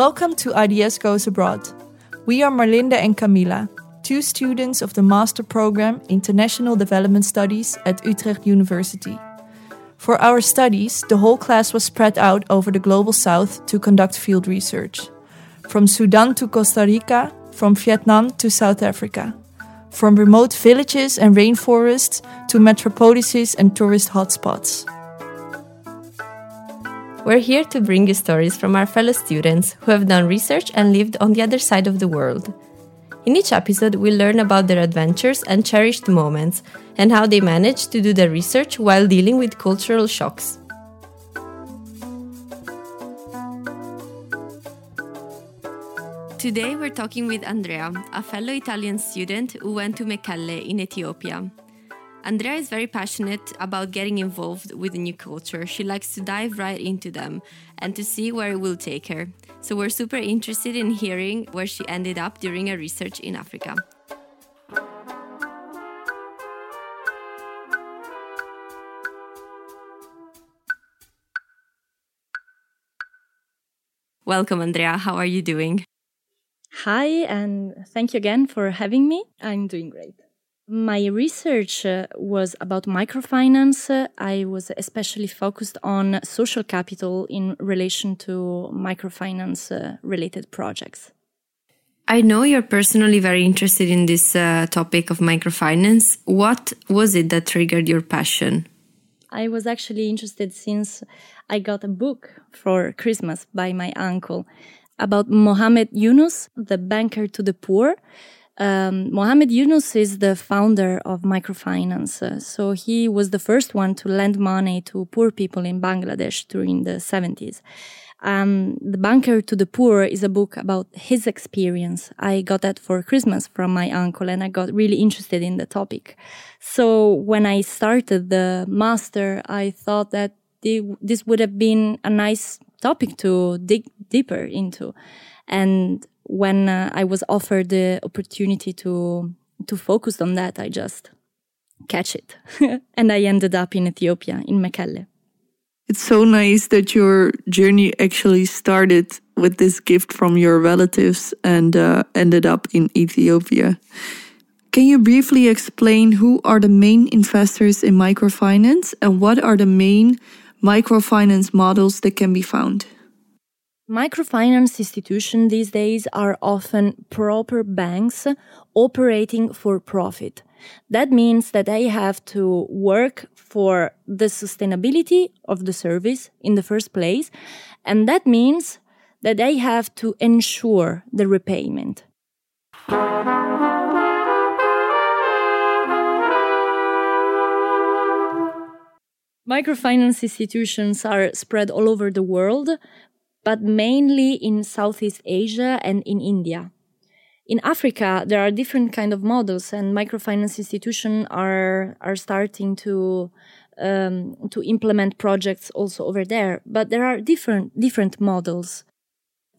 Welcome to IDS Goes Abroad. We are Marlinda and Camila, two students of the Master Program International Development Studies at Utrecht University. For our studies, the whole class was spread out over the global south to conduct field research. From Sudan to Costa Rica, from Vietnam to South Africa. From remote villages and rainforests to metropolises and tourist hotspots. We're here to bring you stories from our fellow students who have done research and lived on the other side of the world. In each episode, we learn about their adventures and cherished moments, and how they managed to do their research while dealing with cultural shocks. Today, we're talking with Andrea, a fellow Italian student who went to Mekelle in Ethiopia. Andrea is very passionate about getting involved with a new culture. She likes to dive right into them and to see where it will take her. So we're super interested in hearing where she ended up during her research in Africa. Welcome, Andrea. How are you doing? Hi, and thank you again for having me. I'm doing great. My research uh, was about microfinance. I was especially focused on social capital in relation to microfinance uh, related projects. I know you're personally very interested in this uh, topic of microfinance. What was it that triggered your passion? I was actually interested since I got a book for Christmas by my uncle about Mohammed Yunus, the banker to the poor um, Mohammed Yunus is the founder of microfinance. Uh, so he was the first one to lend money to poor people in Bangladesh during the 70s. Um, the Banker to the Poor is a book about his experience. I got that for Christmas from my uncle and I got really interested in the topic. So when I started the master, I thought that this would have been a nice topic to dig deeper into. And when uh, I was offered the opportunity to to focus on that, I just catch it, and I ended up in Ethiopia in Mekelle. It's so nice that your journey actually started with this gift from your relatives and uh, ended up in Ethiopia. Can you briefly explain who are the main investors in microfinance and what are the main microfinance models that can be found? Microfinance institutions these days are often proper banks operating for profit. That means that they have to work for the sustainability of the service in the first place, and that means that they have to ensure the repayment. Microfinance institutions are spread all over the world, but mainly in Southeast Asia and in India. In Africa, there are different kind of models, and microfinance institutions are are starting to um, to implement projects also over there. But there are different different models.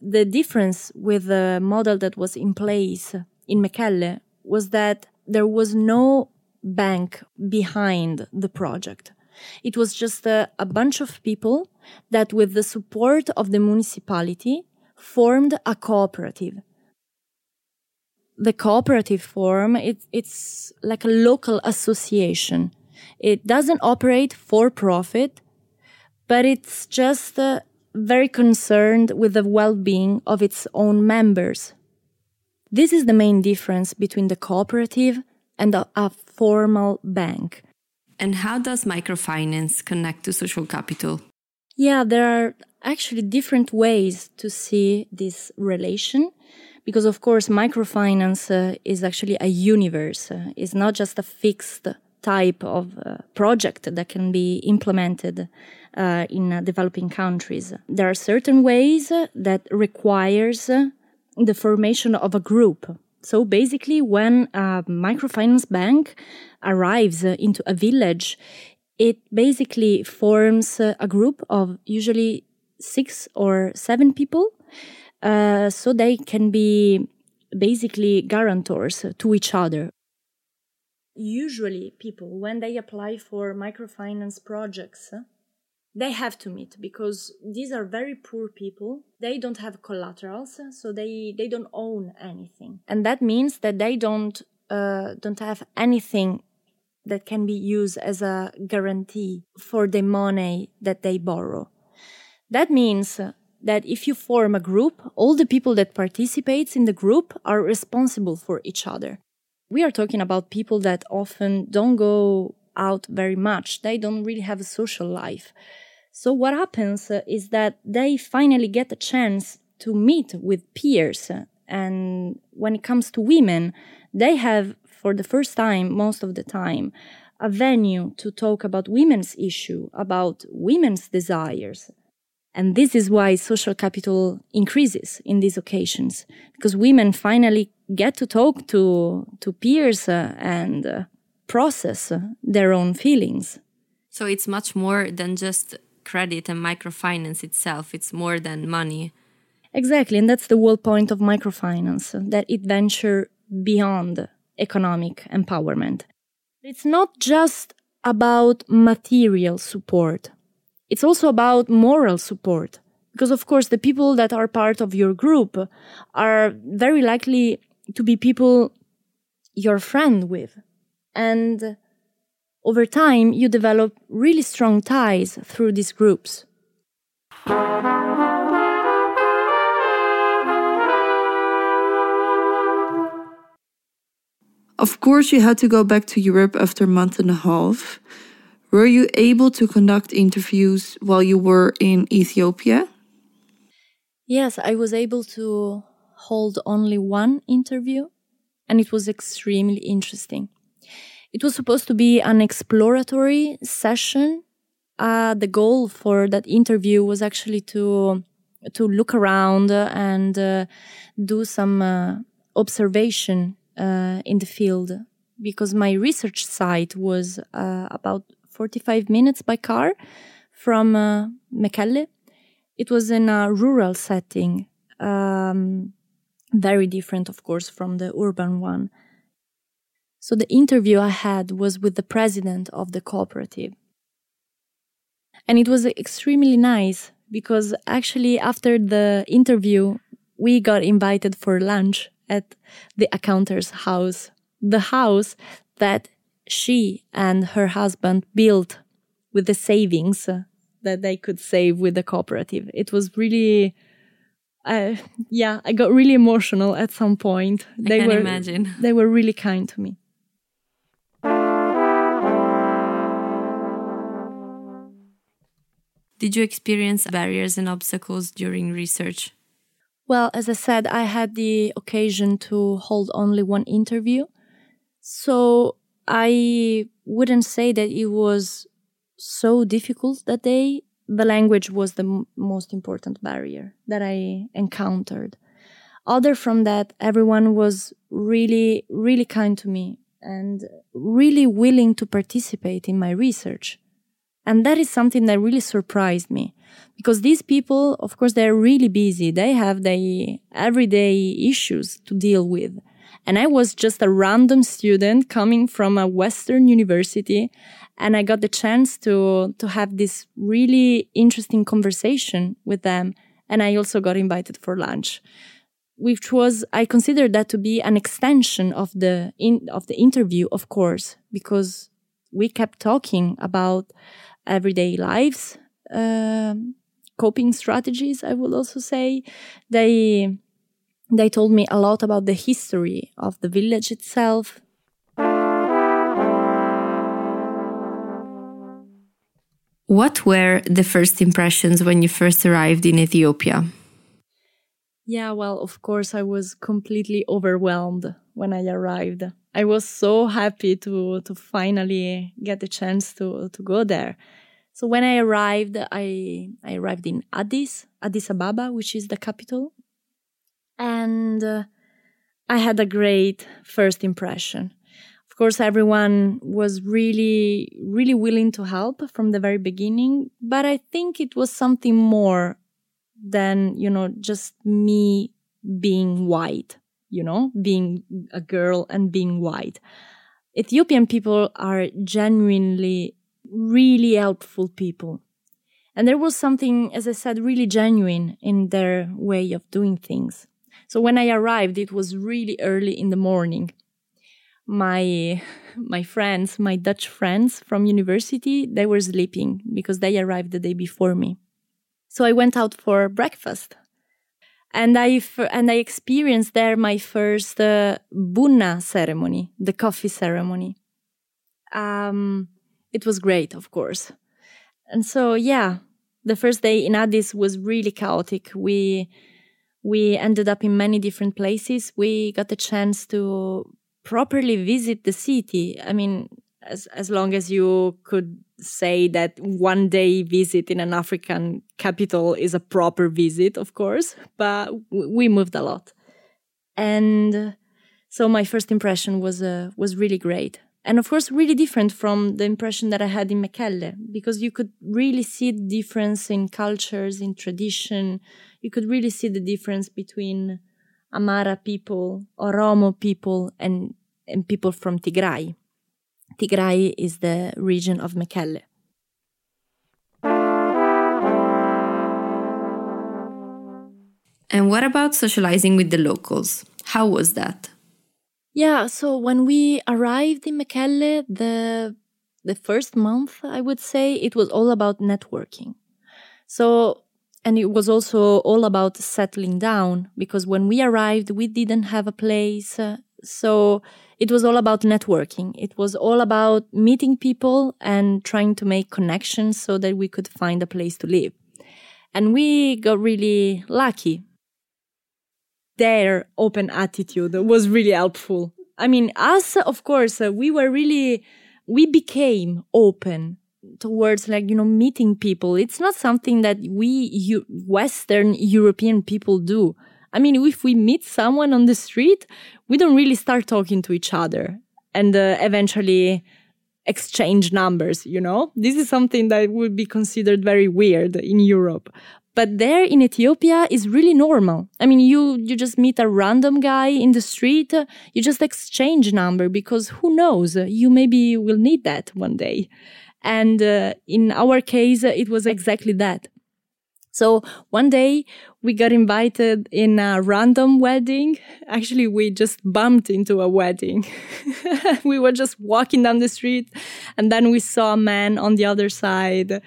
The difference with the model that was in place in Mekelle was that there was no bank behind the project. It was just a, a bunch of people that, with the support of the municipality, formed a cooperative. The cooperative form, it, it's like a local association. It doesn't operate for profit, but it's just uh, very concerned with the well being of its own members. This is the main difference between the cooperative and a, a formal bank. And how does microfinance connect to social capital? Yeah, there are actually different ways to see this relation because of course microfinance uh, is actually a universe. Uh, it's not just a fixed type of uh, project that can be implemented uh, in uh, developing countries. There are certain ways that requires uh, the formation of a group. So basically, when a microfinance bank arrives into a village, it basically forms a group of usually six or seven people. Uh, so they can be basically guarantors to each other. Usually, people, when they apply for microfinance projects, they have to meet because these are very poor people they don't have collaterals so they they don't own anything and that means that they don't uh, don't have anything that can be used as a guarantee for the money that they borrow. That means that if you form a group all the people that participates in the group are responsible for each other. We are talking about people that often don't go out very much. They don't really have a social life. So what happens is that they finally get a chance to meet with peers. And when it comes to women, they have, for the first time, most of the time, a venue to talk about women's issue, about women's desires. And this is why social capital increases in these occasions, because women finally get to talk to, to peers uh, and uh, process their own feelings. So it's much more than just credit and microfinance itself. It's more than money. Exactly, and that's the whole point of microfinance that it venture beyond economic empowerment. It's not just about material support. It's also about moral support. Because of course, the people that are part of your group are very likely to be people you're friend with. And over time, you develop really strong ties through these groups. Of course, you had to go back to Europe after a month and a half. Were you able to conduct interviews while you were in Ethiopia? Yes, I was able to hold only one interview, and it was extremely interesting. It was supposed to be an exploratory session. Uh, the goal for that interview was actually to to look around and uh, do some uh, observation uh, in the field because my research site was uh, about 45 minutes by car from uh, Mekelle. It was in a rural setting, um, very different, of course, from the urban one. So the interview I had was with the president of the cooperative. And it was extremely nice because actually after the interview, we got invited for lunch at the accountan's house, the house that she and her husband built with the savings that they could save with the cooperative. It was really, uh, yeah, I got really emotional at some point. I they can were, imagine. They were really kind to me. Did you experience barriers and obstacles during research? Well, as I said, I had the occasion to hold only one interview. So I wouldn't say that it was so difficult that day. The language was the m- most important barrier that I encountered. Other from that, everyone was really, really kind to me and really willing to participate in my research. And that is something that really surprised me because these people, of course, they're really busy. They have their everyday issues to deal with. And I was just a random student coming from a Western university. And I got the chance to, to have this really interesting conversation with them. And I also got invited for lunch, which was, I considered that to be an extension of the, in, of the interview, of course, because we kept talking about everyday lives, uh, coping strategies. I will also say they they told me a lot about the history of the village itself. What were the first impressions when you first arrived in Ethiopia? Yeah, well, of course, I was completely overwhelmed when I arrived. I was so happy to to finally get the chance to to go there. So when I arrived, I I arrived in Addis, Addis Ababa, which is the capital, and uh, I had a great first impression. Of course, everyone was really really willing to help from the very beginning, but I think it was something more than you know just me being white you know, being a girl and being white. Ethiopian people are genuinely really helpful people. And there was something, as I said, really genuine in their way of doing things. So when I arrived, it was really early in the morning. My my friends, my Dutch friends from university, they were sleeping because they arrived the day before me. So I went out for breakfast, and I and I experienced there my first uh, bunna ceremony, the coffee ceremony. Um, it was great, of course. And so, yeah, the first day in Addis was really chaotic. We we ended up in many different places. We got the chance to properly visit the city. I mean, as as long as you could say that one day visit in an African capital is a proper visit, of course. But we moved a lot, and so my first impression was uh, was really great and of course really different from the impression that i had in mekelle because you could really see the difference in cultures in tradition. You could really see the difference between Amhara people oromo people and, and people from tigray. Tigray is the region of mekelle. And what about socializing with the locals? How was that yeah, so when we arrived in Mekelle, the the first month, I would say, it was all about networking. So and it was also all about settling down because when we arrived, we didn't have a place. Uh, so it was all about networking. It was all about meeting people and trying to make connections so that we could find a place to live. And we got really lucky their open attitude was really helpful. I mean, us, of course, uh, we were really, we became open towards like, you know, meeting people. It's not something that we U- Western European people do. I mean, if we meet someone on the street, we don't really start talking to each other and uh, eventually exchange numbers, you know? This is something that would be considered very weird in Europe. But there in Ethiopia is really normal. I mean, you, you just meet a random guy in the street, you just exchange number because who knows, you maybe will need that one day. And uh, in our case, it was exactly that. So one day we got invited in a random wedding. Actually, we just bumped into a wedding. we were just walking down the street and then we saw a man on the other side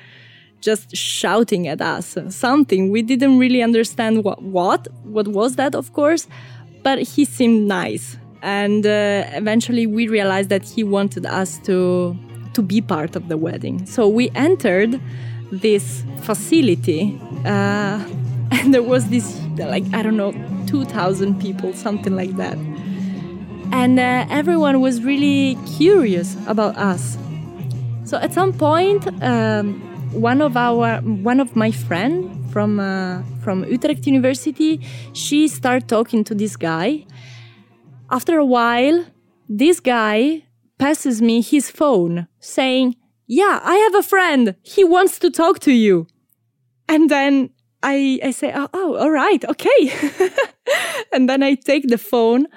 just shouting at us something. We didn't really understand what what what was that, of course, but he seemed nice. And uh, eventually, we realized that he wanted us to to be part of the wedding. So we entered this facility, uh, and there was this like I don't know, two thousand people, something like that. And uh, everyone was really curious about us. So at some point, um, one of our one of my friend from uh, from Utrecht University, she started talking to this guy. After a while, this guy passes me his phone, saying, "Yeah, I have a friend. He wants to talk to you." And then I I say, "Oh, oh all right, okay." and then I take the phone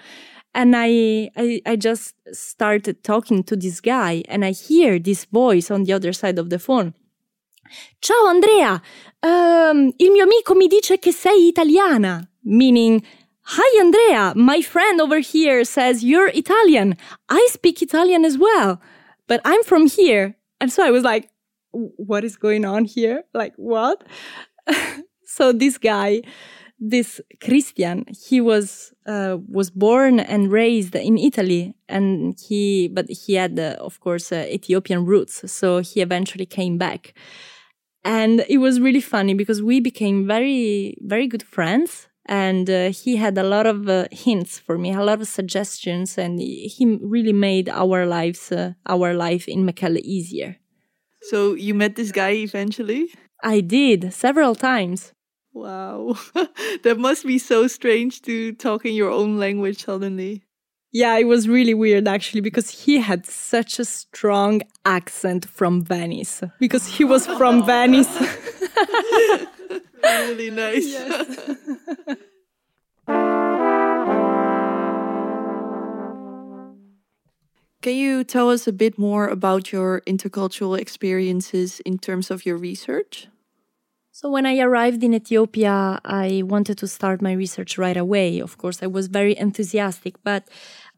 and I, I, I just started talking to this guy and I hear this voice on the other side of the phone. Ciao Andrea, um, il mio amico mi dice che sei italiana, meaning, Hi Andrea, my friend over here says you're Italian. I speak Italian as well, but I'm from here. And so I was like, what is going on here? Like, what? so this guy, this Christian, he was uh, was born and raised in Italy, and he but he had, uh, of course, uh, Ethiopian roots. So he eventually came back. And it was really funny because we became very, very good friends. And uh, he had a lot of uh, hints for me, a lot of suggestions, and he really made our lives, uh, our life in Mekelle easier. So you met this guy eventually? I did several times. Wow, that must be so strange to talk in your own language suddenly. Yeah, it was really weird actually because he had such a strong accent from Venice because he was from Venice. really nice. Yes. Can you tell us a bit more about your intercultural experiences in terms of your research? So when I arrived in Ethiopia, I wanted to start my research right away. Of course, I was very enthusiastic, but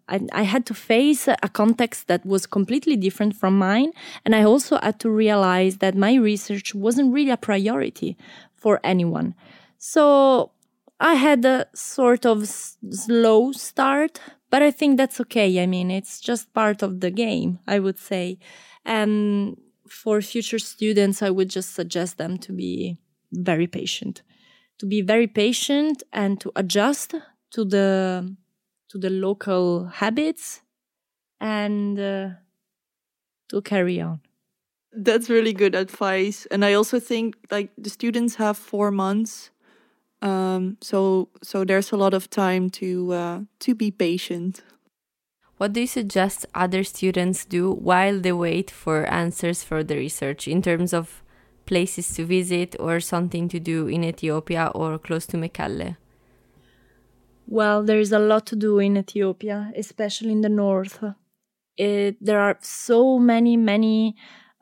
I, I, had to face a context that was completely different from mine. And I also had to realize that my research wasn't really a priority for anyone. So I had a sort of s- slow start, but I think that's okay. I mean, it's just part of the game, I would say. And for future students, I would just suggest them to be very patient. To be very patient and to adjust to the to the local habits and uh, to carry on. That's really good advice. And i also think like the students have four months um, so so there's a lot of time to uh, to be patient. What do you suggest other students do while they wait for answers for the research in terms of places to visit or something to do in Ethiopia or close to Mekelle? Well, there is a lot to do in Ethiopia, especially in the north. It, there are so many, many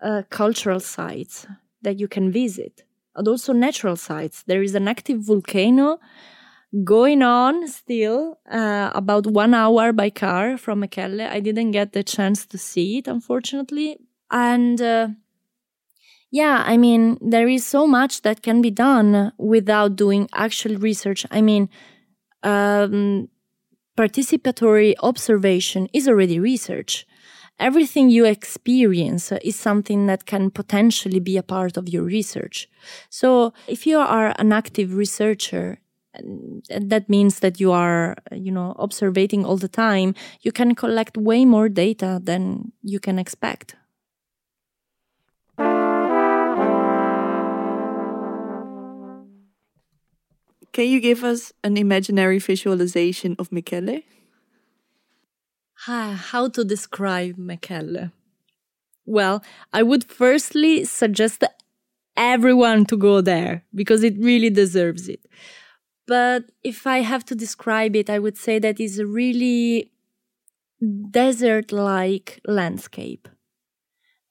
uh, cultural sites that you can visit, and also natural sites. There is an active volcano going on still uh, about one hour by car from Mekelle. I didn't get the chance to see it, unfortunately. And uh, yeah, I mean, there is so much that can be done without doing actual research. I mean, um, participatory observation is already research. Everything you experience is something that can potentially be a part of your research. So if you are an active researcher, that means that you are, you know, observing all the time, you can collect way more data than you can expect. Can you give us an imaginary visualization of Mekelle? How to describe Mekelle? Well, I would firstly suggest everyone to go there because it really deserves it. But if I have to describe it, I would say that it's a really desert like landscape.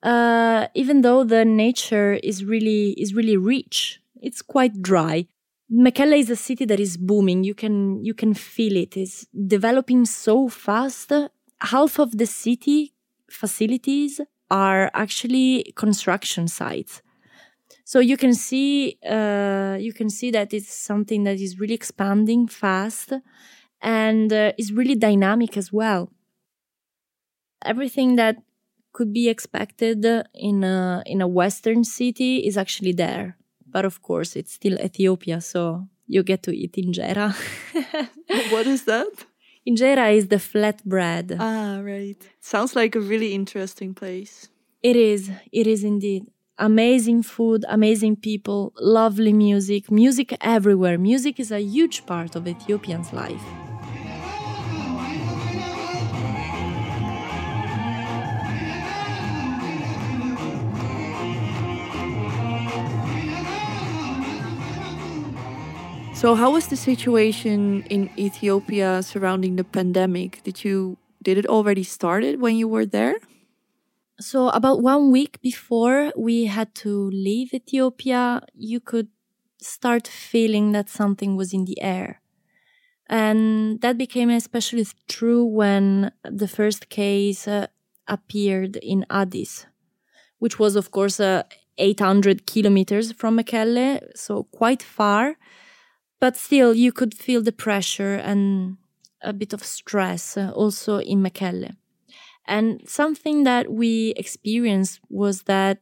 Uh, even though the nature is really is really rich, it's quite dry. Mekelle is a city that is booming. You can you can feel it. It's developing so fast. Half of the city facilities are actually construction sites. So you can see uh, you can see that it's something that is really expanding fast and uh, is really dynamic as well. Everything that could be expected in a in a western city is actually there but of course it's still Ethiopia, so you get to eat injera. what is that? Injera is the flat bread. Ah, right. Sounds like a really interesting place. It is. It is indeed. Amazing food, amazing people, lovely music, music everywhere. Music is a huge part of Ethiopians' life. So, how was the situation in Ethiopia surrounding the pandemic? Did you did it already started when you were there? So, about one week before we had to leave Ethiopia, you could start feeling that something was in the air. And that became especially true when the first case uh, appeared in Addis, which was, of course, uh, 800 kilometers from Mekelle, so quite far but still you could feel the pressure and a bit of stress uh, also in Mekelle. And something that we experienced was that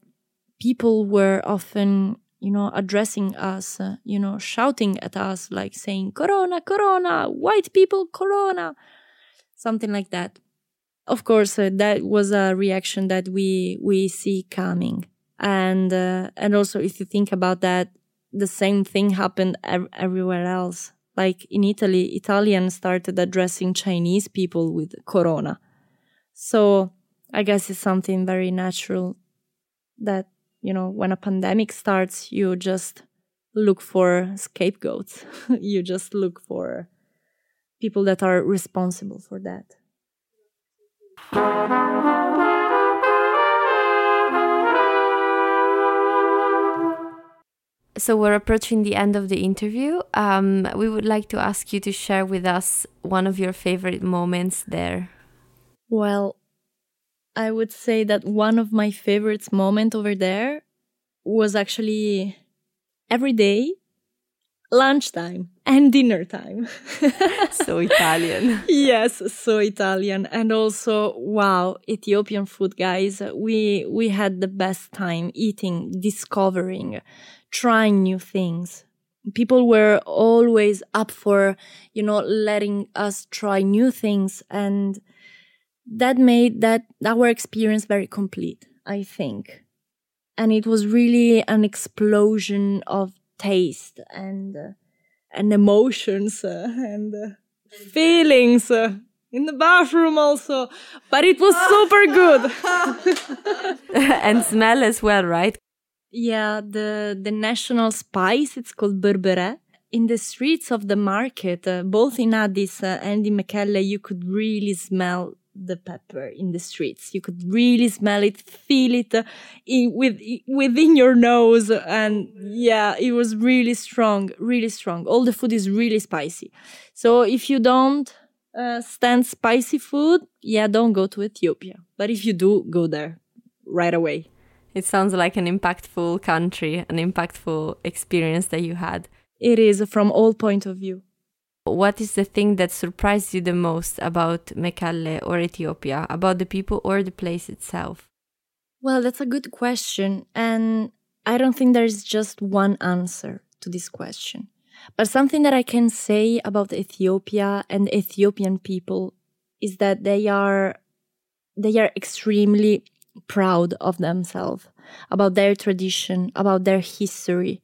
people were often, you know, addressing us, uh, you know, shouting at us, like saying, Corona, Corona, white people, Corona, something like that. Of course, uh, that was a reaction that we, we see coming. And, uh, and also if you think about that, the same thing happened ev- everywhere else. Like in Italy, Italians started addressing Chinese people with corona. So I guess it's something very natural that, you know, when a pandemic starts, you just look for scapegoats. you just look for people that are responsible for that. So we're approaching the end of the interview. Um, we would like to ask you to share with us one of your favorite moments there. Well, I would say that one of my favorite moments over there was actually every day, lunchtime and dinner time. so Italian. yes, so Italian. And also, wow, Ethiopian food, guys. We, we had the best time eating, discovering, trying new things. People were always up for, you know, letting us try new things. And that made that our experience very complete, I think. And it was really an explosion of taste and, uh, and emotions uh, and uh, feelings uh, in the bathroom also. But it was super good. And smell as well right? Yeah the the national spice it's called berbere. In the streets of the market uh, both in addis uh, and in mekelle you could really smell the pepper in the streets. You could really smell it, feel it uh, in, with, within your nose. And yeah, it was really strong, really strong. All the food is really spicy. So if you don't uh, stand spicy food, yeah, don't go to Ethiopia. But if you do, go there right away. It sounds like an impactful country, an impactful experience that you had. It is from all point of view. What is the thing that surprised you the most about Mekelle or Ethiopia, about the people or the place itself? Well, that's a good question. And I don't think there's just one answer to this question. But something that I can say about Ethiopia and Ethiopian people is that they are they are extremely proud of themselves, about their tradition, about their history,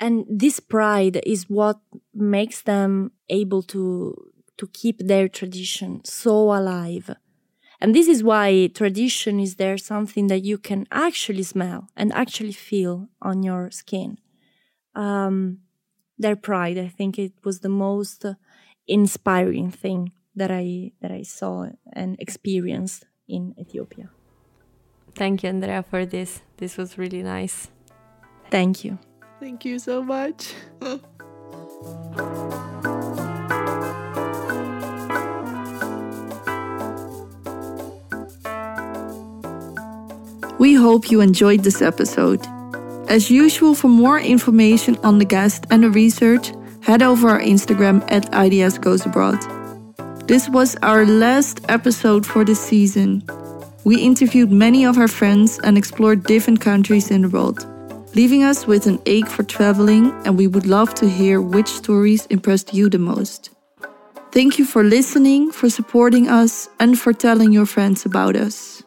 and this pride is what makes them able to to keep their tradition so alive. And this is why tradition is there something that you can actually smell and actually feel on your skin. Um, their pride i think it was the most inspiring thing that i that i saw and experienced in ethiopia. Thank you andrea for this. This was really nice. Thank you Thank you so much. we hope you enjoyed this episode. As usual, for more information on the guest and the research, head over our Instagram at IDS Goes Abroad. This was our last episode for this season. We interviewed many of our friends and explored different countries in the world leaving us with an ache for traveling, and we would love to hear which stories impressed you the most. Thank you for listening, for supporting us, and for telling your friends about us.